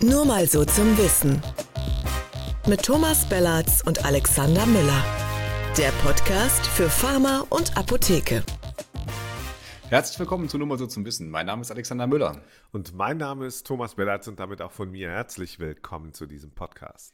Nur mal so zum Wissen. Mit Thomas Bellatz und Alexander Müller. Der Podcast für Pharma und Apotheke. Herzlich willkommen zu Nur mal so zum Wissen. Mein Name ist Alexander Müller. Und mein Name ist Thomas Bellatz und damit auch von mir herzlich willkommen zu diesem Podcast.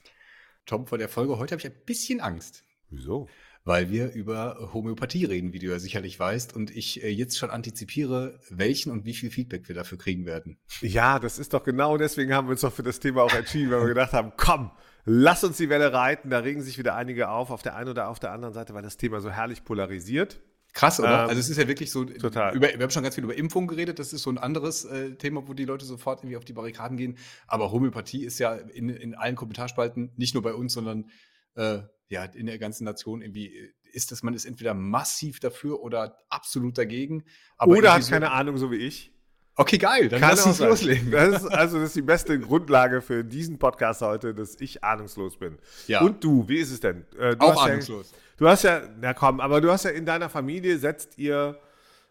Tom, vor der Folge heute habe ich ein bisschen Angst. Wieso? Weil wir über Homöopathie reden, wie du ja sicherlich weißt, und ich äh, jetzt schon antizipiere, welchen und wie viel Feedback wir dafür kriegen werden. Ja, das ist doch genau deswegen haben wir uns doch für das Thema auch entschieden, weil wir gedacht haben, komm, lass uns die Welle reiten. Da regen sich wieder einige auf, auf der einen oder auf der anderen Seite, weil das Thema so herrlich polarisiert. Krass, oder? Ähm, also es ist ja wirklich so, total. Über, wir haben schon ganz viel über Impfung geredet, das ist so ein anderes äh, Thema, wo die Leute sofort irgendwie auf die Barrikaden gehen. Aber Homöopathie ist ja in, in allen Kommentarspalten, nicht nur bei uns, sondern äh, ja, in der ganzen Nation irgendwie äh, ist das, man ist entweder massiv dafür oder absolut dagegen. oder hat keine Ahnung, so wie ich. Okay, geil, dann Kann lass uns loslegen. Das ist, also das ist die beste Grundlage für diesen Podcast heute, dass ich ahnungslos bin. Ja. Und du, wie ist es denn? Äh, Auch ahnungslos. Ja, du hast ja, na komm, aber du hast ja in deiner Familie, setzt ihr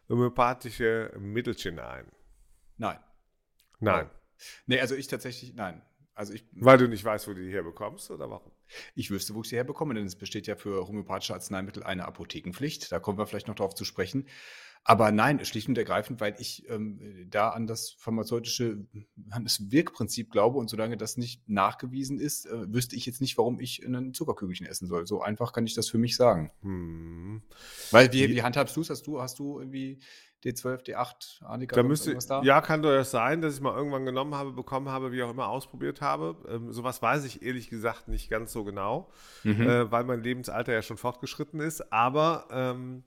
homöopathische Mittelchen ein? Nein. Nein. Nee, also ich tatsächlich, nein. Also ich, Weil du nicht weißt, wo du die herbekommst oder warum? Ich wüsste, wo ich sie herbekomme, denn es besteht ja für homöopathische Arzneimittel eine Apothekenpflicht. Da kommen wir vielleicht noch darauf zu sprechen. Aber nein, schlicht und ergreifend, weil ich ähm, da an das pharmazeutische, an das Wirkprinzip glaube und solange das nicht nachgewiesen ist, äh, wüsste ich jetzt nicht, warum ich ein Zuckerkügelchen essen soll. So einfach kann ich das für mich sagen. Hm. Weil wie, wie handhabst du es? Hast du, hast du irgendwie D12, D8, Annika, da müsste, da? Ja, kann durchaus sein, dass ich mal irgendwann genommen habe, bekommen habe, wie auch immer ausprobiert habe. Ähm, sowas weiß ich ehrlich gesagt nicht ganz so genau, mhm. äh, weil mein Lebensalter ja schon fortgeschritten ist. Aber ähm,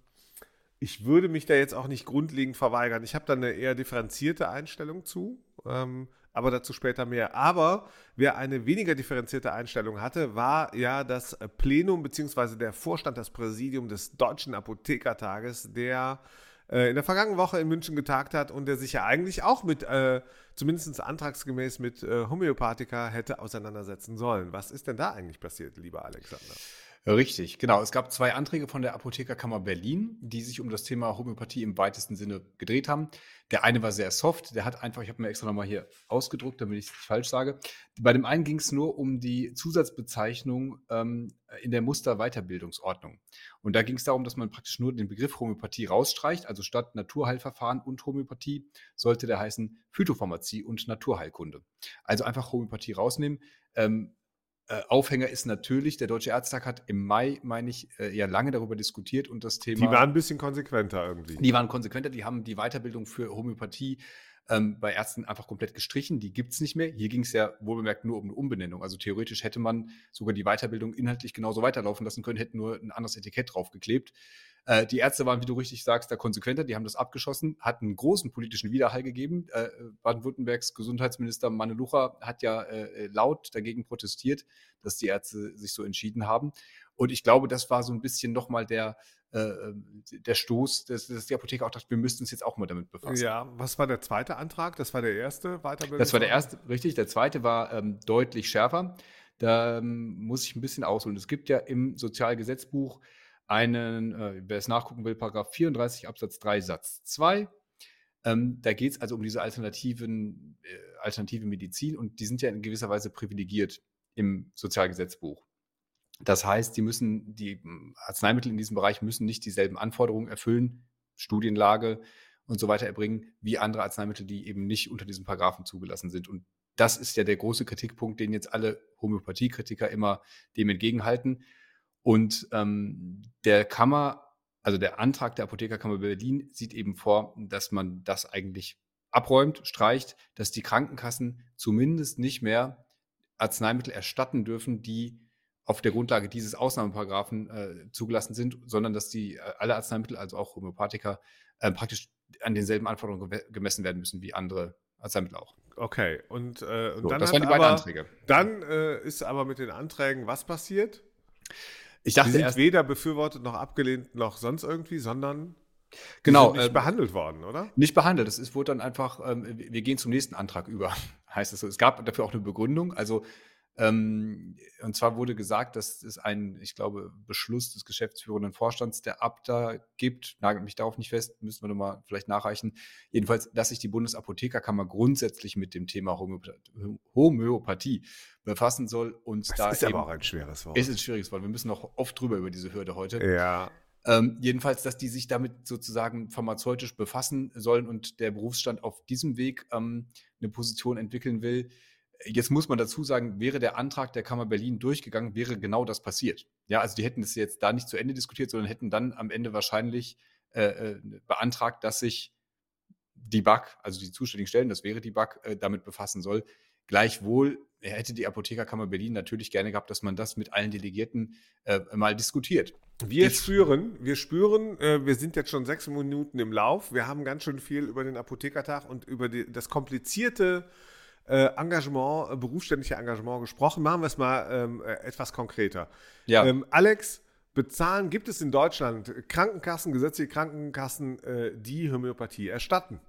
ich würde mich da jetzt auch nicht grundlegend verweigern. Ich habe da eine eher differenzierte Einstellung zu, ähm, aber dazu später mehr. Aber wer eine weniger differenzierte Einstellung hatte, war ja das Plenum bzw. der Vorstand, das Präsidium des Deutschen Apothekertages, der äh, in der vergangenen Woche in München getagt hat und der sich ja eigentlich auch mit, äh, zumindest antragsgemäß mit äh, Homöopathika hätte auseinandersetzen sollen. Was ist denn da eigentlich passiert, lieber Alexander? Richtig, genau. Es gab zwei Anträge von der Apothekerkammer Berlin, die sich um das Thema Homöopathie im weitesten Sinne gedreht haben. Der eine war sehr soft, der hat einfach, ich habe mir extra nochmal hier ausgedruckt, damit ich es nicht falsch sage. Bei dem einen ging es nur um die Zusatzbezeichnung ähm, in der Musterweiterbildungsordnung. Und da ging es darum, dass man praktisch nur den Begriff Homöopathie rausstreicht. Also statt Naturheilverfahren und Homöopathie sollte der heißen Phytopharmazie und Naturheilkunde. Also einfach Homöopathie rausnehmen. Ähm, äh, Aufhänger ist natürlich, der Deutsche Ärztetag hat im Mai, meine ich, äh, ja lange darüber diskutiert und das Thema. Die waren ein bisschen konsequenter irgendwie. Die waren konsequenter, die haben die Weiterbildung für Homöopathie ähm, bei Ärzten einfach komplett gestrichen. Die gibt es nicht mehr. Hier ging es ja wohlbemerkt nur um eine Umbenennung. Also theoretisch hätte man sogar die Weiterbildung inhaltlich genauso weiterlaufen lassen können, hätten nur ein anderes Etikett draufgeklebt. Äh, die Ärzte waren, wie du richtig sagst, da konsequenter. Die haben das abgeschossen, hat einen großen politischen Widerhall gegeben. Äh, Baden-Württembergs Gesundheitsminister Manelucha hat ja äh, laut dagegen protestiert, dass die Ärzte sich so entschieden haben. Und ich glaube, das war so ein bisschen nochmal der, äh, der Stoß, dass, dass, die Apotheker auch dachte, wir müssten uns jetzt auch mal damit befassen. Ja, was war der zweite Antrag? Das war der erste Weiterbildung? Das war der erste, richtig. Der zweite war ähm, deutlich schärfer. Da ähm, muss ich ein bisschen ausholen. Es gibt ja im Sozialgesetzbuch einen, äh, wer es nachgucken will, Paragraph 34 Absatz 3 Satz 2. Ähm, da geht es also um diese alternativen, äh, alternative Medizin und die sind ja in gewisser Weise privilegiert im Sozialgesetzbuch. Das heißt, die müssen, die hm, Arzneimittel in diesem Bereich müssen nicht dieselben Anforderungen erfüllen, Studienlage und so weiter erbringen, wie andere Arzneimittel, die eben nicht unter diesen Paragraphen zugelassen sind. Und das ist ja der große Kritikpunkt, den jetzt alle Homöopathiekritiker immer dem entgegenhalten. Und ähm, der Kammer, also der Antrag der Apothekerkammer Berlin sieht eben vor, dass man das eigentlich abräumt, streicht, dass die Krankenkassen zumindest nicht mehr Arzneimittel erstatten dürfen, die auf der Grundlage dieses Ausnahmeparagraphen äh, zugelassen sind, sondern dass die äh, alle Arzneimittel, also auch Homöopathika, äh, praktisch an denselben Anforderungen gemessen werden müssen wie andere Arzneimittel auch. Okay, und, äh, und so, dann, das waren die beiden Anträge. dann äh, ist aber mit den Anträgen was passiert? Ich dachte, die sind erst, weder befürwortet noch abgelehnt noch sonst irgendwie, sondern genau, nicht äh, behandelt worden, oder? Nicht behandelt. Es wurde dann einfach, ähm, wir gehen zum nächsten Antrag über, heißt es so. Es gab dafür auch eine Begründung. Also Ähm, und zwar wurde gesagt, dass es einen, ich glaube, Beschluss des geschäftsführenden Vorstands der Abda gibt. Nagelt mich darauf nicht fest, müssen wir nochmal vielleicht nachreichen. Jedenfalls, dass sich die Bundesapothekerkammer grundsätzlich mit dem Thema Homöopathie befassen soll. Und das da ist aber auch ein schweres Wort. Ist ein schwieriges Wort. Wir müssen noch oft drüber über diese Hürde heute. Ja. Ähm, jedenfalls, dass die sich damit sozusagen pharmazeutisch befassen sollen und der Berufsstand auf diesem Weg ähm, eine Position entwickeln will, Jetzt muss man dazu sagen, wäre der Antrag der Kammer Berlin durchgegangen, wäre genau das passiert. Ja, also die hätten es jetzt da nicht zu Ende diskutiert, sondern hätten dann am Ende wahrscheinlich äh, äh beantragt, dass sich die BAK, also die zuständigen Stellen, das wäre die BAK, äh, damit befassen soll. Gleichwohl hätte die Apothekerkammer Berlin natürlich gerne gehabt, dass man das mit allen Delegierten äh, mal diskutiert. Wir jetzt, spüren, wir spüren, äh, wir sind jetzt schon sechs Minuten im Lauf. Wir haben ganz schön viel über den Apothekertag und über die, das komplizierte äh, Engagement, äh, berufsständliche Engagement gesprochen. Machen wir es mal ähm, äh, etwas konkreter. Ja. Ähm, Alex, bezahlen, gibt es in Deutschland Krankenkassen, gesetzliche Krankenkassen, äh, die Homöopathie erstatten?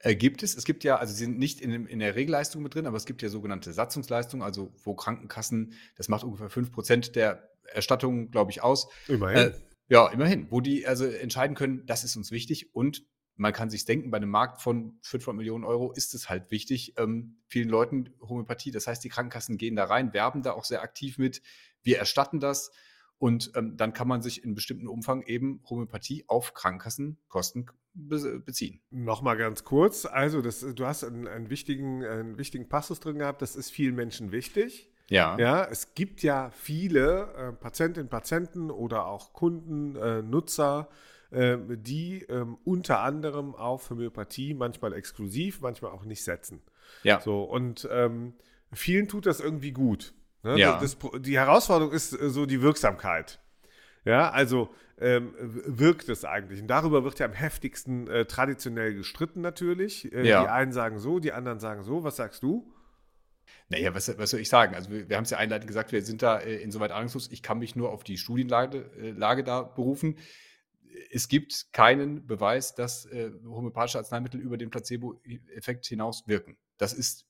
Äh, gibt es. Es gibt ja, also sie sind nicht in, in, der Regelleistung mit drin, aber es gibt ja sogenannte Satzungsleistungen, also wo Krankenkassen, das macht ungefähr 5% der Erstattung, glaube ich, aus. Immerhin. Äh, ja, immerhin, wo die also entscheiden können, das ist uns wichtig und man kann sich denken, bei einem Markt von 500 Millionen Euro ist es halt wichtig, ähm, vielen Leuten Homöopathie. Das heißt, die Krankenkassen gehen da rein, werben da auch sehr aktiv mit. Wir erstatten das und ähm, dann kann man sich in bestimmten Umfang eben Homöopathie auf Krankenkassenkosten be beziehen. Nochmal ganz kurz. Also, das, du hast einen, einen, wichtigen, einen wichtigen Passus drin gehabt. Das ist vielen Menschen wichtig. Ja. Ja, es gibt ja viele äh, Patientinnen, Patienten oder auch Kunden, äh, Nutzer, ähm, die ähm, unter anderem auf Homöopathie manchmal exklusiv, manchmal auch nicht setzen. Ja. So, und ähm, vielen tut das irgendwie gut. Ne? Ja. Das, die Herausforderung ist äh, so die Wirksamkeit. Ja, also ähm, wirkt es eigentlich. Und darüber wird ja am heftigsten äh, traditionell gestritten natürlich. Äh, ja. Die einen sagen so, die anderen sagen so. Was sagst du? Naja, was, was soll ich sagen? Also wir, wir haben es ja einleitend gesagt, wir sind da äh, insoweit ahnungslos. Ich kann mich nur auf die Studienlage äh, da berufen es gibt keinen Beweis, dass äh, homöopathische Arzneimittel über den Placebo-Effekt hinaus wirken. Das ist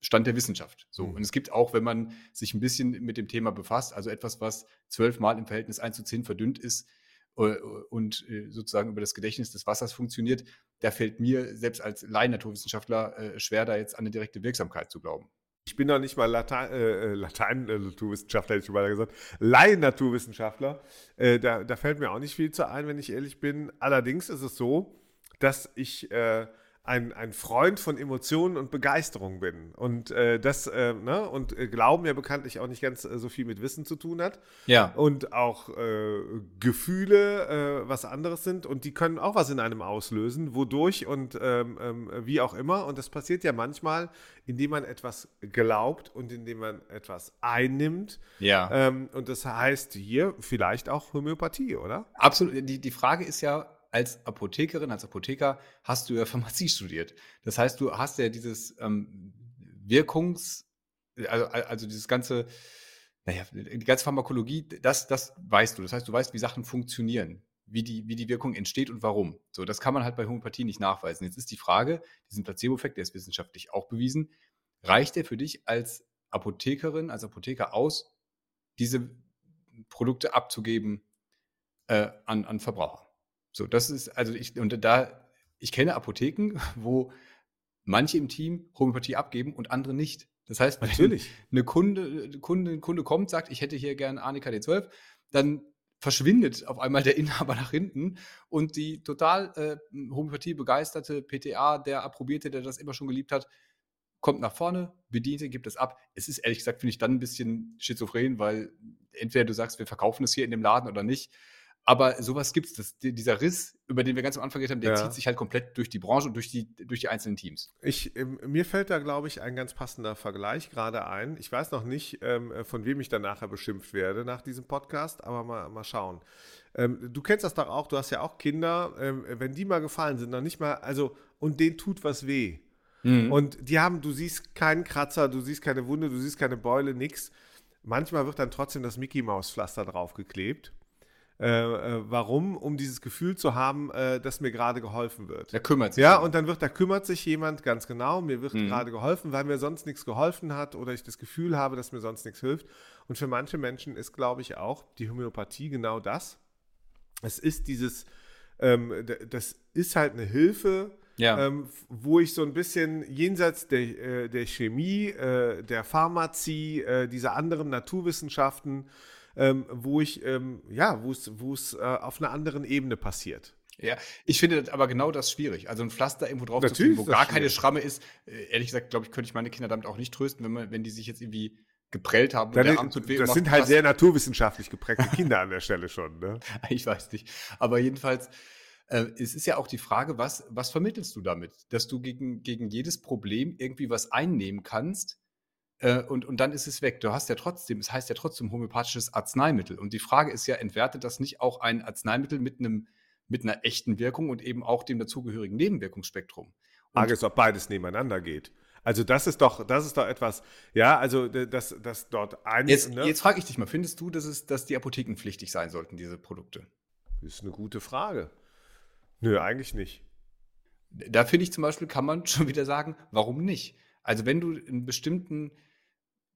Stand der Wissenschaft. So. Mhm. Und es gibt auch, wenn man sich ein bisschen mit dem Thema befasst, also etwas, was zwölfmal im Verhältnis 1 zu 10 verdünnt ist äh, und äh, sozusagen über das Gedächtnis des Wassers funktioniert, da fällt mir selbst als Laien-Naturwissenschaftler äh, schwer, da jetzt an eine direkte Wirksamkeit zu glauben. Ich bin noch nicht mal Latein, äh, äh Latein-Naturwissenschaftler, hätte ich mal gesagt, Laien-Naturwissenschaftler. Äh, da, da, fällt mir auch nicht viel zu ein, wenn ich ehrlich bin. Allerdings ist es so, dass ich äh, ein, ein Freund von Emotionen und Begeisterung bin. Und äh, das, äh, ne, und äh, Glauben ja bekanntlich auch nicht ganz äh, so viel mit Wissen zu tun hat. Ja. Und auch äh, Gefühle äh, was anderes sind und die können auch was in einem auslösen, wodurch und ähm, ähm, wie auch immer. Und das passiert ja manchmal, indem man etwas glaubt und indem man etwas einnimmt. Ja. Ähm, und das heißt hier vielleicht auch Homöopathie, oder? Absolut. Die, die Frage ist ja, als Apothekerin, als Apotheker hast du ja Pharmazie studiert. Das heißt, du hast ja dieses ähm, Wirkungs, also, also dieses ganze, naja, die ganze Pharmakologie, das, das weißt du. Das heißt, du weißt, wie Sachen funktionieren, wie die, wie die Wirkung entsteht und warum. So, das kann man halt bei Homöopathie nicht nachweisen. Jetzt ist die Frage, diesen Placebo-Effekt, der ist wissenschaftlich auch bewiesen, reicht der für dich als Apothekerin, als Apotheker aus, diese Produkte abzugeben äh, an, an Verbraucher? So, das ist, also ich, und da, ich kenne Apotheken, wo manche im Team Homöopathie abgeben und andere nicht. Das heißt, natürlich, eine Kunde, Kunde, Kunde kommt, sagt, ich hätte hier gerne ANIKD 12, dann verschwindet auf einmal der Inhaber nach hinten und die total äh, Homöopathie begeisterte PTA, der approbierte, der das immer schon geliebt hat, kommt nach vorne, bedient ihn, gibt es ab. Es ist ehrlich gesagt, finde ich dann ein bisschen schizophren, weil entweder du sagst, wir verkaufen es hier in dem Laden oder nicht. Aber sowas gibt es. Dieser Riss, über den wir ganz am Anfang geredet haben, der ja. zieht sich halt komplett durch die Branche und durch die, durch die einzelnen Teams. Ich, ähm, mir fällt da, glaube ich, ein ganz passender Vergleich gerade ein. Ich weiß noch nicht, ähm, von wem ich dann nachher beschimpft werde nach diesem Podcast, aber mal, mal schauen. Ähm, du kennst das doch auch, du hast ja auch Kinder, wenn die mal gefallen sind, noch nicht mal, also, und denen tut was weh. Mhm. Und die haben, du siehst keinen Kratzer, du siehst keine Wunde, du siehst keine Beule, nix. Manchmal wird dann trotzdem das Mickey Maus Pflaster draufgeklebt. Äh, äh, warum? Um dieses Gefühl zu haben, äh, dass mir gerade geholfen wird. Er kümmert sich. Ja, jemand. und dann wird, da kümmert sich jemand ganz genau, mir wird mhm. gerade geholfen, weil mir sonst nichts geholfen hat oder ich das Gefühl habe, dass mir sonst nichts hilft. Und für manche Menschen ist, glaube ich, auch die Homöopathie genau das. Es ist dieses, ähm, das ist halt eine Hilfe, ja. ähm, wo ich so ein bisschen jenseits der, äh, der Chemie, äh, der Pharmazie, äh, dieser anderen Naturwissenschaften, ähm, wo ich, ähm, ja, wo es, wo es äh, auf einer anderen Ebene passiert. Ja, ich finde aber genau das schwierig. Also ein Pflaster irgendwo drauf Natürlich zu tun, wo gar schwierig. keine Schramme ist. Äh, ehrlich gesagt, glaube ich, könnte ich meine Kinder damit auch nicht trösten, wenn, man, wenn die sich jetzt irgendwie geprellt haben. Dann, der Arm tut weh das sind halt sehr naturwissenschaftlich geprägte Kinder an der Stelle schon. Ne? Ich weiß nicht. Aber jedenfalls, äh, es ist ja auch die Frage, was, was vermittelst du damit? Dass du gegen, gegen jedes Problem irgendwie was einnehmen kannst, äh, und, und dann ist es weg. Du hast ja trotzdem, es heißt ja trotzdem homöopathisches Arzneimittel. Und die Frage ist ja, entwertet das nicht auch ein Arzneimittel mit einem mit einer echten Wirkung und eben auch dem dazugehörigen Nebenwirkungsspektrum? Frage ist, ob beides nebeneinander geht. Also das ist doch, das ist doch etwas, ja, also dass, dass dort ein. Jetzt, ne? jetzt frage ich dich mal, findest du, dass, es, dass die Apotheken pflichtig sein sollten, diese Produkte? Das ist eine gute Frage. Nö, eigentlich nicht. Da finde ich zum Beispiel, kann man schon wieder sagen, warum nicht? Also wenn du einen bestimmten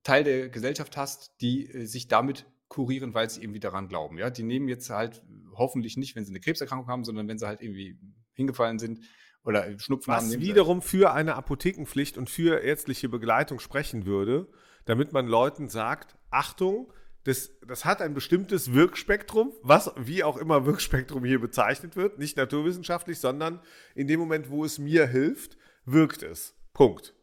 Teil der Gesellschaft hast, die äh, sich damit kurieren, weil sie irgendwie daran glauben. Ja, die nehmen jetzt halt hoffentlich nicht, wenn sie eine Krebserkrankung haben, sondern wenn sie halt irgendwie hingefallen sind oder Schnupfen Was haben. Was wiederum für eine Apothekenpflicht und für ärztliche Begleitung sprechen würde, damit man Leuten sagt, Achtung, das, das hat ein bestimmtes Wirkspektrum, was wie auch immer Wirkspektrum hier bezeichnet wird, nicht naturwissenschaftlich, sondern in dem Moment, wo es mir hilft, wirkt es. Punkt.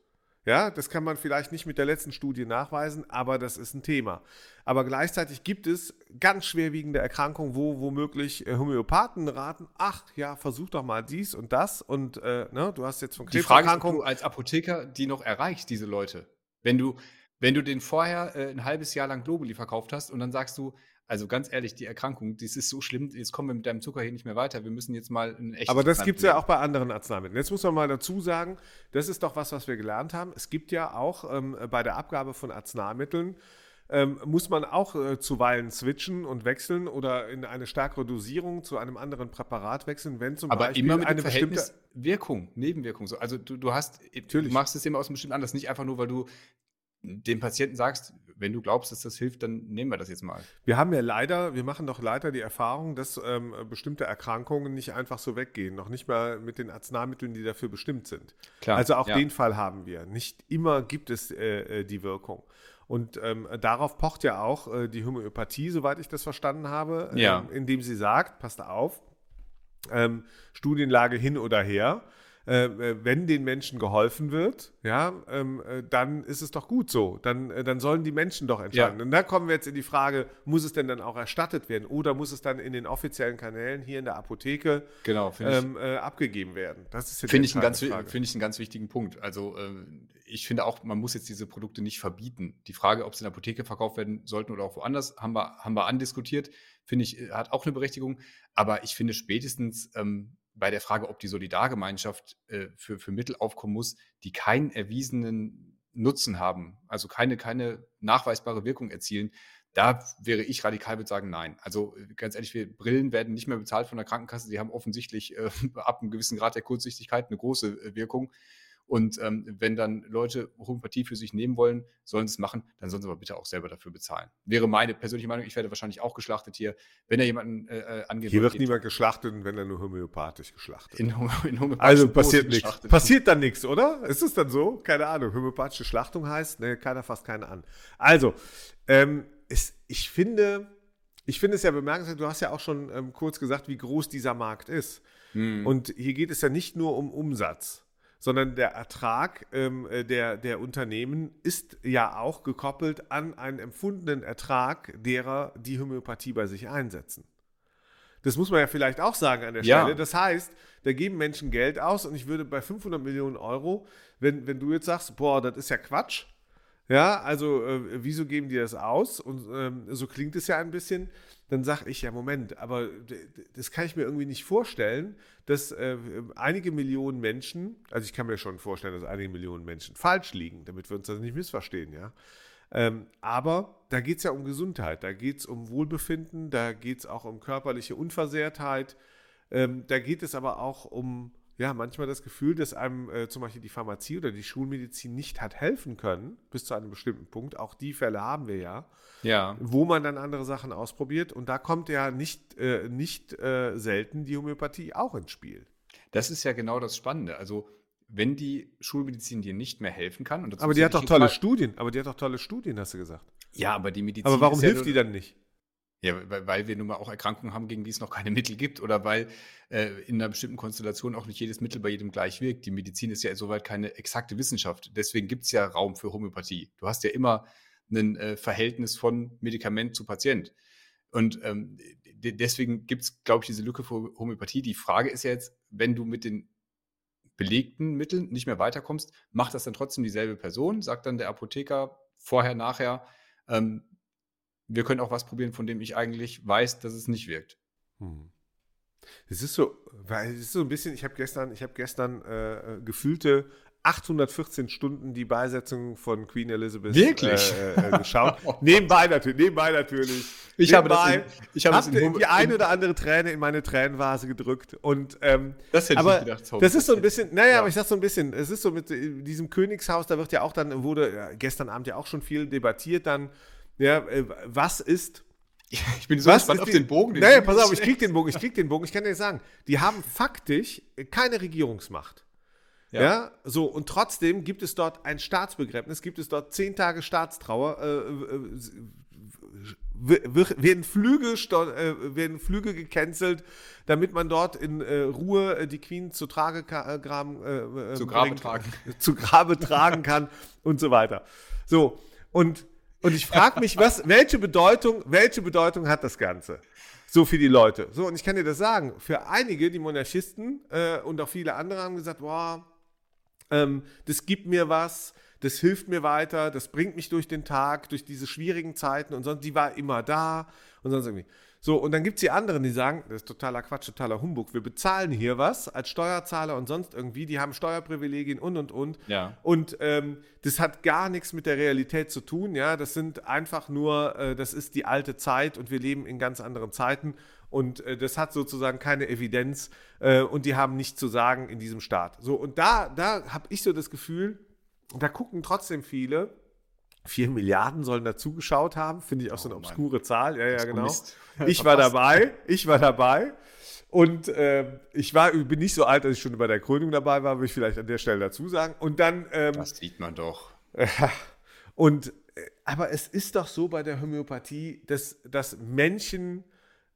Ja, das kann man vielleicht nicht mit der letzten Studie nachweisen, aber das ist ein Thema. Aber gleichzeitig gibt es ganz schwerwiegende Erkrankungen, wo womöglich äh, Homöopathen raten, ach ja, versuch doch mal dies und das und äh, ne, du hast jetzt von Krebserkrankungen. Die Frage ist, ob du als Apotheker die noch erreichst, diese Leute. Wenn du, wenn du den vorher äh, ein halbes Jahr lang Globuli verkauft hast und dann sagst du, also ganz ehrlich, die Erkrankung, das ist so schlimm, jetzt kommen wir mit deinem Zucker hier nicht mehr weiter. Wir müssen jetzt mal ein echtes. Aber das gibt es ja auch bei anderen Arzneimitteln. Jetzt muss man mal dazu sagen, das ist doch was, was wir gelernt haben. Es gibt ja auch ähm, bei der Abgabe von Arzneimitteln, ähm, muss man auch äh, zuweilen switchen und wechseln oder in eine stärkere Dosierung zu einem anderen Präparat wechseln, wenn zum Aber Beispiel immer mit eine bestimmte Wirkung, Nebenwirkung. Also du, du hast, Natürlich. du machst es immer aus einem bestimmten Anlass, nicht einfach nur, weil du dem Patienten sagst, wenn du glaubst, dass das hilft, dann nehmen wir das jetzt mal. Wir haben ja leider, wir machen doch leider die Erfahrung, dass ähm, bestimmte Erkrankungen nicht einfach so weggehen, noch nicht mal mit den Arzneimitteln, die dafür bestimmt sind. Klar, also auch ja. den Fall haben wir. Nicht immer gibt es äh, äh die Wirkung. Und ähm, darauf pocht ja auch äh, die Homöopathie, soweit ich das verstanden habe, ja. ähm, indem sie sagt, passt auf, ähm, Studienlage hin oder her, äh, äh, wenn den Menschen geholfen wird, ja, ähm, äh, dann ist es doch gut so. Dann, äh, dann sollen die Menschen doch entscheiden. Ja. Und da kommen wir jetzt in die Frage, muss es denn dann auch erstattet werden oder muss es dann in den offiziellen Kanälen hier in der Apotheke genau, ähm, äh, abgegeben werden? Das ist finde ich, einen ganz, find ich einen ganz wichtigen Punkt. Also ähm, ich finde auch, man muss jetzt diese Produkte nicht verbieten. Die Frage, ob sie in der Apotheke verkauft werden sollten oder auch woanders, haben wir, haben wir andiskutiert. Finde ich, hat auch eine Berechtigung. Aber ich finde spätestens, ähm, bei der Frage, ob die Solidargemeinschaft äh, für, für Mittel aufkommen muss, die keinen erwiesenen Nutzen haben, also keine, keine nachweisbare Wirkung erzielen, da wäre ich radikal, würde sagen, nein. Also äh, ganz ehrlich, wir, Brillen werden nicht mehr bezahlt von der Krankenkasse. Sie haben offensichtlich äh, ab einem gewissen Grad der Kurzsichtigkeit eine große äh, Wirkung. Und ähm, wenn dann Leute Homöopathie für sich nehmen wollen, sollen sie es machen, dann sollen sie aber bitte auch selber dafür bezahlen. Wäre meine persönliche Meinung. Ich werde wahrscheinlich auch geschlachtet hier, wenn er jemanden äh, äh angeht. Hier wird geht. niemand geschlachtet, wenn er nur homöopathisch geschlachtet in, in Also passiert nichts. Passiert dann nichts, oder? Ist es dann so? Keine Ahnung. Homöopathische Schlachtung heißt, ne, keiner fasst keinen an. Also, ähm, ist, ich finde, ich finde es ja bemerkenswert, du hast ja auch schon ähm, kurz gesagt, wie groß dieser Markt ist. Hm. Und hier geht es ja nicht nur um Umsatz sondern der Ertrag ähm, äh, der, der Unternehmen ist ja auch gekoppelt an einen empfundenen Ertrag derer, die Homöopathie bei sich einsetzen. Das muss man ja vielleicht auch sagen an der Stelle. Ja. Das heißt, da geben Menschen Geld aus und ich würde bei 500 Millionen Euro, wenn, wenn du jetzt sagst, boah, das ist ja Quatsch, ja, also äh, wieso geben die das aus? Und ähm, so klingt es ja ein bisschen. Dann sage ich ja, Moment, aber das kann ich mir irgendwie nicht vorstellen, dass äh, einige Millionen Menschen, also ich kann mir schon vorstellen, dass einige Millionen Menschen falsch liegen, damit wir uns das nicht missverstehen, ja. Ähm, aber da geht es ja um Gesundheit, da geht es um Wohlbefinden, da geht es auch um körperliche Unversehrtheit, ähm, da geht es aber auch um ja, manchmal das Gefühl, dass einem äh, zum Beispiel die Pharmazie oder die Schulmedizin nicht hat helfen können, bis zu einem bestimmten Punkt. Auch die Fälle haben wir ja. Ja. Wo man dann andere Sachen ausprobiert. Und da kommt ja nicht, äh, nicht äh, selten die Homöopathie auch ins Spiel. Das ist ja genau das Spannende. Also, wenn die Schulmedizin dir nicht mehr helfen kann. aber die hat doch tolle Studien. Aber die hat doch tolle Studien, hast du gesagt. Ja, aber die Medizin. Aber warum hilft ja die dann nicht? Ja, weil, wir nun mal auch Erkrankungen haben, gegen die es noch keine Mittel gibt oder weil äh, in einer bestimmten Konstellation auch nicht jedes Mittel bei jedem gleich wirkt. Die Medizin ist ja insoweit keine exakte Wissenschaft. Deswegen gibt es ja Raum für Homöopathie. Du hast ja immer ein äh, Verhältnis von Medikament zu Patient. Und ähm, deswegen gibt es, glaube ich, diese Lücke für Homöopathie. Die Frage ist ja jetzt, wenn du mit den belegten Mitteln nicht mehr weiterkommst, macht das dann trotzdem dieselbe Person? Sagt dann der Apotheker vorher, nachher, ähm, wir können auch was probieren, von dem ich eigentlich weiß, dass es nicht wirkt. Hm. Es ist so, weil es ist so ein bisschen, ich habe gestern, ich habe gestern äh, äh gefühlte 814 Stunden die Beisetzung von Queen Elizabeth Wirklich? Äh, äh, geschaut. nebenbei natürlich, nebenbei natürlich. Ich nebenbei habe das, in, ich habe das in, die eine oder andere Träne in meine Tränenvase gedrückt und ähm, das hätte aber ich gedacht. Das ist so ein bisschen, naja, ja. aber ich sag so ein bisschen, es ist so mit diesem Königshaus, da wird ja auch dann wurde ja, gestern Abend ja auch schon viel debattiert dann ja, äh, was ist. Ich bin so was gespannt auf den Bogen. Den naja, pass auf, ich krieg den Bogen, ich krieg den Bogen. Ich kann dir sagen, die haben faktisch keine Regierungsmacht. Ja. ja. so, und trotzdem gibt es dort ein Staatsbegräbnis, gibt es dort zehn Tage Staatstrauer, äh, äh, werden, Flüge, äh, werden Flüge gecancelt, damit man dort in äh, Ruhe äh, die Queen zu, Tragegraben, äh, zu Grabe tragen. zu Grabe tragen kann und so weiter. So, und und ich frage mich, was, welche Bedeutung, welche Bedeutung hat das Ganze? So für die Leute. So, und ich kann dir das sagen, für einige, die Monarchisten äh, und auch viele andere haben gesagt, boah, ähm, das gibt mir was, das hilft mir weiter, das bringt mich durch den Tag, durch diese schwierigen Zeiten und sonst, die war immer da und sonst irgendwie. So, und dann gibt es die anderen, die sagen, das ist totaler Quatsch, totaler Humbug. Wir bezahlen hier was als Steuerzahler und sonst irgendwie. Die haben Steuerprivilegien und und und. Ja. Und ähm, das hat gar nichts mit der Realität zu tun. Ja, das sind einfach nur, äh, das ist die alte Zeit und wir leben in ganz anderen Zeiten. Und äh, das hat sozusagen keine Evidenz äh, und die haben nichts zu sagen in diesem Staat. So, und da, da habe ich so das Gefühl, da gucken trotzdem viele 4 Milliarden sollen dazugeschaut haben, finde ich auch oh, so eine obskure Mann. Zahl. Ja, ja, genau. Ich war dabei, ich war dabei. Und äh, ich war, bin nicht so alt, dass ich schon bei der Krönung dabei war, will ich vielleicht an der Stelle dazu sagen. Und dann. Ähm, das sieht man doch. und, äh, aber es ist doch so bei der Homöopathie, dass, dass Menschen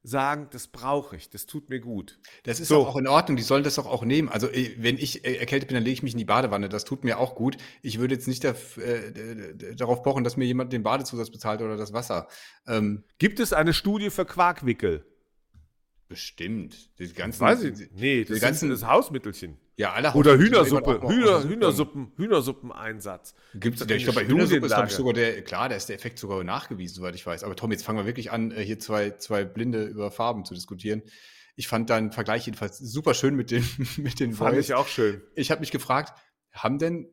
sagen, das brauche ich, das tut mir gut. Das ist so. auch in Ordnung, die sollen das doch auch nehmen. Also äh, wenn ich äh, erkältet bin, dann lege ich mich in die Badewanne, das tut mir auch gut. Ich würde jetzt nicht äh, darauf pochen, dass mir jemand den Badezusatz bezahlt oder das Wasser. Ähm, Gibt es eine Studie für Quarkwickel? Bestimmt. Die ganzen, weiß ich nicht. Nee, das, ganzen, das Hausmittelchen. Ja, alle Oder Hühnersuppe, Hühner, Hühnersuppen, Hühnersuppen-Einsatz. Gibt's, ich glaube, bei Hühnersuppe ist glaube ich sogar der, klar, da ist der Effekt sogar nachgewiesen, soweit ich weiß. Aber Tom, jetzt fangen wir wirklich an, äh, hier zwei, zwei Blinde über Farben zu diskutieren. Ich fand deinen Vergleich jedenfalls super schön mit den, mit den Fand Voice. ich auch schön. Ich habe mich gefragt, haben denn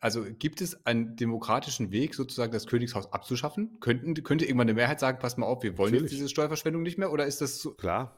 also gibt es einen demokratischen Weg, sozusagen das Königshaus abzuschaffen? Könnten, könnte irgendwann eine Mehrheit sagen, pass mal auf, wir wollen Natürlich. jetzt diese Steuerverschwendung nicht mehr? Oder ist das so? Klar.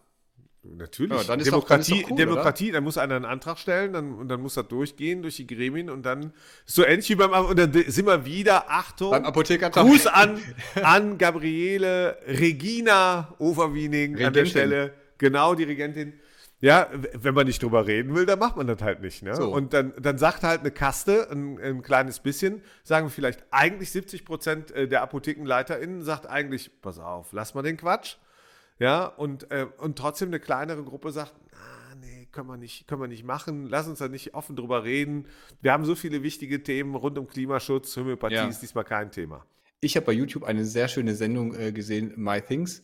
Natürlich. Ja, dann Demokratie, doch, dann cool, Demokratie, dann muss einer einen Antrag stellen, dann, und dann muss das durchgehen durch die Gremien und dann so ähnlich wie beim, und dann sind wir wieder, Achtung, beim Apotheker Gruß an, an Gabriele Regina Overwiening Regentin. an der Stelle, genau, die Regentin. Ja, wenn man nicht drüber reden will, dann macht man das halt nicht. Ne? So. Und dann, dann sagt halt eine Kaste, ein, ein, kleines bisschen, sagen wir vielleicht eigentlich 70 Prozent äh, der ApothekenleiterInnen sagt eigentlich, pass auf, lass mal den Quatsch. Ja, und, äh, und trotzdem eine kleinere Gruppe sagt, ah, nee, können wir, nicht, können wir nicht machen, lass uns da nicht offen drüber reden. Wir haben so viele wichtige Themen rund um Klimaschutz, Homöopathie ja. ist diesmal kein Thema. Ich habe bei YouTube eine sehr schöne Sendung äh, gesehen, My Things.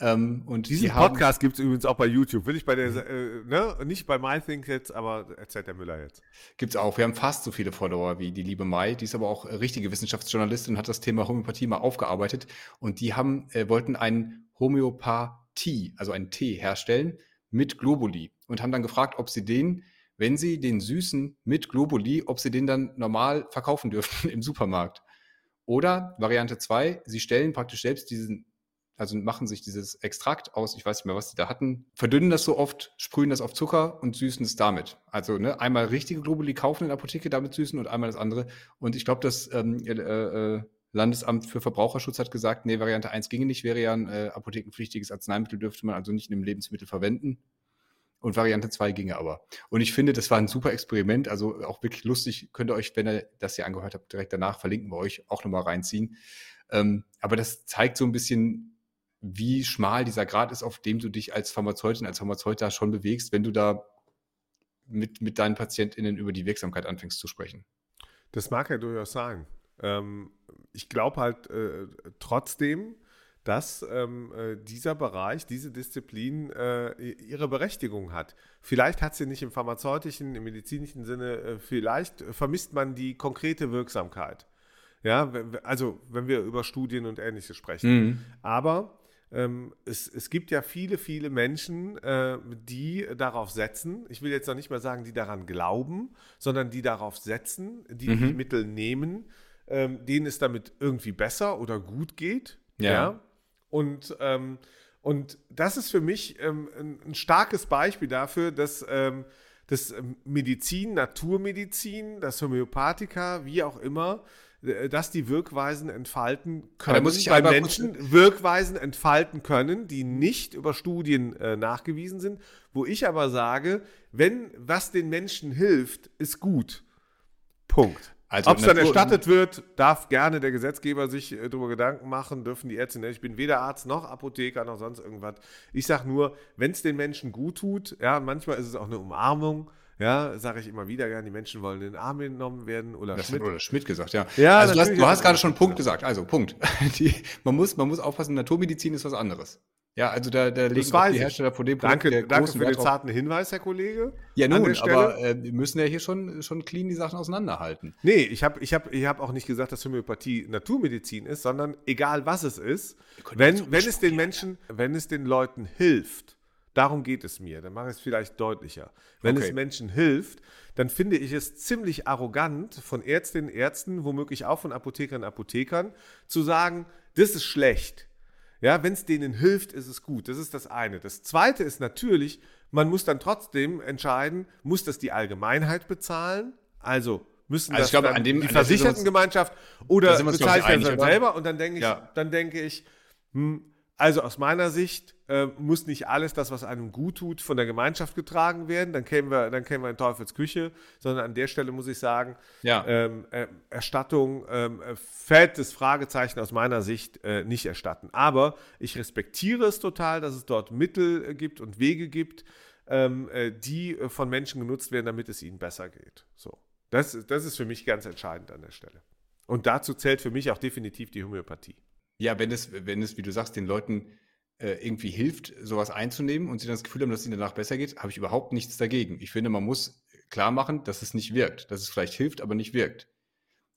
Ähm, und Diesen die Podcast gibt es übrigens auch bei YouTube. Will ich bei der, äh, ne? nicht bei MyThings jetzt, aber erzählt der Müller jetzt. Gibt es auch. Wir haben fast so viele Follower wie die liebe Mai. Die ist aber auch richtige Wissenschaftsjournalistin und hat das Thema Homöopathie mal aufgearbeitet. Und die haben, äh, wollten einen Homöopathie, also einen Tee herstellen mit Globuli und haben dann gefragt, ob sie den, wenn sie den süßen mit Globuli, ob sie den dann normal verkaufen dürften im Supermarkt. Oder Variante 2, sie stellen praktisch selbst diesen, also machen sich dieses Extrakt aus, ich weiß nicht mehr, was sie da hatten, verdünnen das so oft, sprühen das auf Zucker und süßen es damit. Also ne, einmal richtige Globuli kaufen in der Apotheke, damit süßen und einmal das andere. Und ich glaube, das ähm, äh, äh, Landesamt für Verbraucherschutz hat gesagt, nee, Variante 1 ginge nicht, wäre ja ein äh, apothekenpflichtiges Arzneimittel, dürfte man also nicht in einem Lebensmittel verwenden. Und Variante 2 ginge aber. Und ich finde, das war ein super Experiment, also auch wirklich lustig. Könnt ihr euch, wenn ihr das hier angehört habt, direkt danach verlinken wir euch auch nochmal reinziehen. Ähm, aber das zeigt so ein bisschen, wie schmal dieser Grad ist, auf dem du dich als Pharmazeutin, als Pharmazeut da schon bewegst, wenn du da mit, mit deinen PatientInnen über die Wirksamkeit anfängst zu sprechen. Das mag ja durchaus sein. Ähm, ich glaube halt äh, trotzdem, dass ähm, äh, dieser Bereich, diese Disziplin äh, ihre Berechtigung hat. Vielleicht hat sie nicht im pharmazeutischen, im medizinischen Sinne, äh, vielleicht vermisst man die konkrete Wirksamkeit. Ja, also wenn wir über Studien und Ähnliches sprechen. Mhm. Aber ähm, es, es, gibt ja viele, viele Menschen, äh, die darauf setzen, ich will jetzt noch nicht mal sagen, die daran glauben, sondern die darauf setzen, die mhm. die Mittel nehmen, ähm, denen es damit irgendwie besser oder gut geht. ja? ja? Und, ähm, und das ist für mich ähm, ein, ein, starkes Beispiel dafür, dass, ähm, dass ähm, Medizin, Naturmedizin, das Homöopathika, wie auch immer, äh, dass die Wirkweisen entfalten können, muss ich bei Menschen Wirkweisen entfalten können, die nicht über Studien äh, nachgewiesen sind, wo ich aber sage, wenn was den Menschen hilft, ist gut. Punkt. Also Ob es dann erstattet wird, darf gerne der Gesetzgeber sich äh, darüber Gedanken machen, dürfen die Ärzte nicht. Ich bin weder Arzt noch Apotheker noch sonst irgendwas. Ich sage nur, wenn es den Menschen gut tut, ja, manchmal ist es auch eine Umarmung, ja, sage ich immer wieder gern, die Menschen wollen in den Arm genommen werden. Oder das Schmidt. Oder Schmidt gesagt, ja. ja also du hast, du hast gerade schon Punkt gesagt. Also Punkt. Die, man, muss, man muss aufpassen, Naturmedizin ist was anderes. Ja, also da, da legen die Hersteller vor dem Produkt Danke, danke für den zarten Hinweis, Herr Kollege. Ja, nun, aber äh, wir müssen ja hier schon, schon clean die Sachen auseinanderhalten. Nee, ich habe ich hab, ich hab auch nicht gesagt, dass Homöopathie Naturmedizin ist, sondern egal was es ist, wenn, wenn es den Menschen, wenn es den Leuten hilft, darum geht es mir, dann mache ich es vielleicht deutlicher. Wenn okay. es Menschen hilft, dann finde ich es ziemlich arrogant von Ärztinnen, Ärzten, womöglich auch von Apothekern, Apothekern, zu sagen, das ist schlecht ja, wenn es denen hilft, ist es gut. Das ist das eine. Das zweite ist natürlich, man muss dann trotzdem entscheiden, muss das die Allgemeinheit bezahlen? Also müssen also das glaube, dem, die Versichertengemeinschaft oder ich das selber? Und dann denke ich, ja. dann denke ich, hm, also aus meiner Sicht äh, muss nicht alles das, was einem gut tut, von der Gemeinschaft getragen werden. Dann kämen wir, dann kämen wir in Teufels Küche, sondern an der Stelle muss ich sagen, ja. ähm, äh, Erstattung, ähm, äh, fettes Fragezeichen aus meiner Sicht äh, nicht erstatten. Aber ich respektiere es total, dass es dort Mittel äh, gibt und Wege gibt, ähm, äh, die von Menschen genutzt werden, damit es ihnen besser geht. So. Das, das ist für mich ganz entscheidend an der Stelle. Und dazu zählt für mich auch definitiv die Homöopathie. Ja, wenn es, wenn es, wie du sagst, den Leuten äh, irgendwie hilft, sowas einzunehmen und sie dann das Gefühl haben, dass es ihnen danach besser geht, habe ich überhaupt nichts dagegen. Ich finde, man muss klar machen, dass es nicht wirkt, dass es vielleicht hilft, aber nicht wirkt.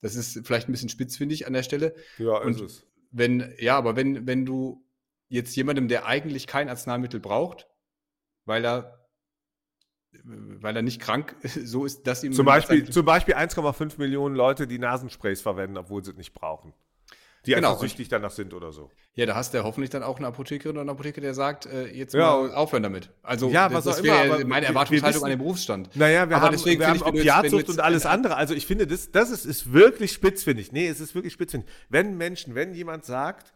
Das ist vielleicht ein bisschen spitzfindig an der Stelle. Ja, ist und es. Wenn, ja, aber wenn, wenn du jetzt jemandem, der eigentlich kein Arzneimittel braucht, weil er weil er nicht krank so ist, dass ihm zum Beispiel zum Beispiel 1,5 Millionen Leute, die Nasensprays verwenden, obwohl sie es nicht brauchen. Die genau. einfach süchtig danach sind oder so. Ja, da hast du ja hoffentlich dann auch eine Apothekerin oder einen Apotheker, der sagt, äh, jetzt ja. mal aufhören damit. Also ja, was das, wäre meine Erwartungshaltung an den Berufsstand. Naja, wir aber haben, deswegen wir haben ich, Opiatsucht und alles andere. Also ich finde, das, das ist, ist wirklich spitzfindig. Nee, es ist wirklich spitzfindig. Wenn Menschen, wenn jemand sagt,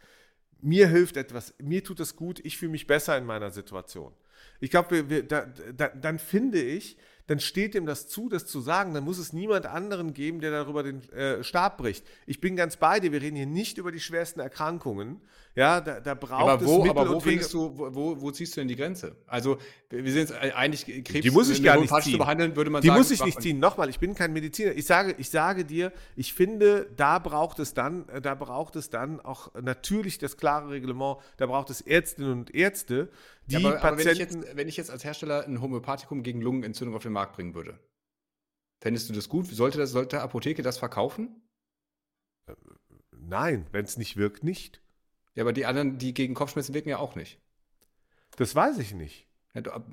mir hilft etwas, mir tut es gut, ich fühle mich besser in meiner Situation. Ich glaube, da, da, dann finde ich, dann steht ihm das zu, das zu sagen. Dann muss es niemand anderen geben, der darüber den äh, Stab bricht. Ich bin ganz bei dir. Wir reden hier nicht über die schwersten Erkrankungen. Ja, da, da braucht aber wo, es Mittel Aber wo findest du, wo, wo, ziehst du denn die Grenze? Also, wir sind jetzt eigentlich Krebs die muss ich gar nicht ziehen. zu behandeln, würde man die sagen. Die muss ich nicht ziehen. Nochmal, ich bin kein Mediziner. Ich sage, ich sage dir, ich finde, da braucht es dann, äh, da braucht es dann auch natürlich das klare Reglement. Da braucht es Ärztinnen und Ärzte, die ja, aber, Patienten. Aber wenn, ich jetzt, wenn ich jetzt als Hersteller ein Homöopathikum gegen Lungenentzündung auf den Markt bringen würde, fändest du das gut? Sollte, das, sollte Apotheke das verkaufen? Äh, nein, wenn es nicht wirkt, nicht. Ja, aber die anderen, die gegen Kopfschmerzen wirken ja auch nicht. Das weiß ich nicht.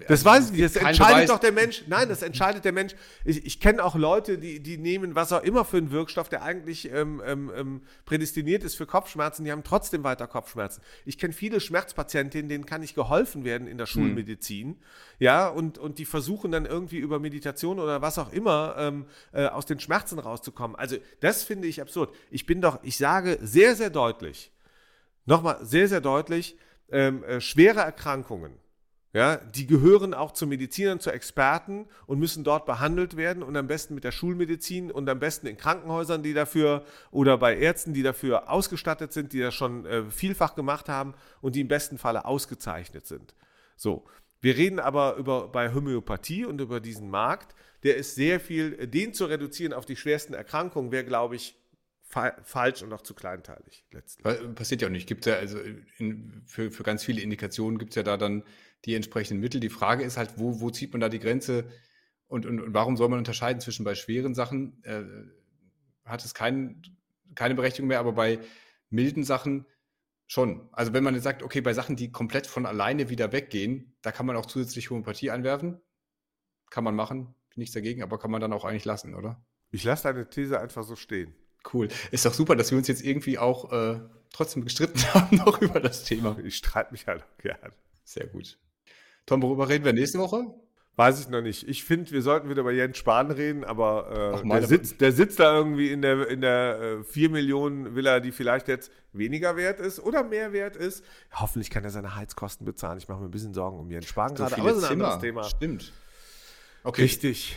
das weiß ich nicht. Das entscheidet Beweis. doch der Mensch. Nein, das entscheidet der Mensch. Ich, ich kenne auch Leute, die, die nehmen was auch immer für einen Wirkstoff, der eigentlich ähm, ähm, ähm prädestiniert ist für Kopfschmerzen, die haben trotzdem weiter Kopfschmerzen. Ich kenne viele Schmerzpatientinnen, denen kann nicht geholfen werden in der hm. Schulmedizin. Hm. Ja, und, und die versuchen dann irgendwie über Meditation oder was auch immer ähm, äh, aus den Schmerzen rauszukommen. Also, das finde ich absurd. Ich bin doch, ich sage sehr, sehr deutlich, nochmal sehr, sehr deutlich, ähm, äh, schwere Erkrankungen ja, die gehören auch zu Medizinern, zu Experten und müssen dort behandelt werden und am besten mit der Schulmedizin und am besten in Krankenhäusern, die dafür oder bei Ärzten, die dafür ausgestattet sind, die das schon äh, vielfach gemacht haben und die im besten Falle ausgezeichnet sind. So, wir reden aber über bei Homöopathie und über diesen Markt, der ist sehr viel, den zu reduzieren auf die schwersten Erkrankungen wäre, glaube ich, fa falsch und auch zu kleinteilig letztlich. Passiert ja auch nicht. Gibt ja also in, für, für ganz viele Indikationen gibt es ja da dann die entsprechenden Mittel. Die Frage ist halt, wo, wo zieht man da die Grenze und, und, und warum soll man unterscheiden zwischen bei schweren Sachen, äh, hat es kein, keine Berechtigung mehr, aber bei milden Sachen schon. Also wenn man jetzt sagt, okay, bei Sachen, die komplett von alleine wieder weggehen, da kann man auch zusätzlich Homöopathie einwerfen. Kann man machen, nichts dagegen, aber kann man dann auch eigentlich lassen, oder? Ich lasse deine These einfach so stehen. Cool. Ist doch super, dass wir uns jetzt irgendwie auch äh, trotzdem gestritten haben noch über das Thema. Ich streite mich halt auch gern. Sehr gut. Tom, worüber reden wir nächste Woche? Weiß ich noch nicht. Ich finde, wir sollten wieder über Jens Spahn reden, aber äh, der, sitzt, der sitzt da irgendwie in der, in der äh, 4 Millionen Villa, die vielleicht jetzt weniger wert ist oder mehr wert ist. Hoffentlich kann er seine Heizkosten bezahlen. Ich mache mir ein bisschen Sorgen um Jens Spahn so gerade, aber das ist ein anderes Thema. Stimmt. Okay. Richtig.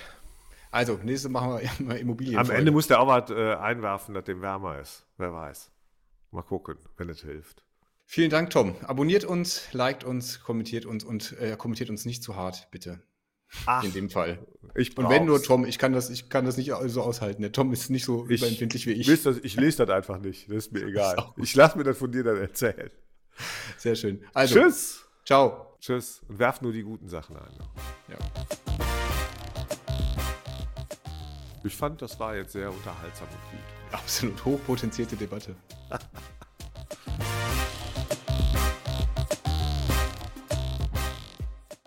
Also, nächste machen wir mal Immobilien. Am Ende muss der auch was äh, einwerfen, dass dem wärmer ist. Wer weiß. Mal gucken, wenn es hilft. Vielen Dank, Tom. Abonniert uns, liked uns, kommentiert uns und äh, kommentiert uns nicht zu hart, bitte. Ach, in dem Fall. Ich und wenn nur Tom, ich kann das, ich kann das nicht so aushalten. Der Tom ist nicht so ich, überempfindlich wie ich. Das, ich lese das einfach nicht. Das ist mir egal. Ist ich lasse mir das von dir dann erzählen. Sehr schön. Also, Tschüss. Ciao. Tschüss. Und werf nur die guten Sachen ein. Ja. Ich fand, das war jetzt sehr unterhaltsam und gut. Absolut hochpotenzierte Debatte.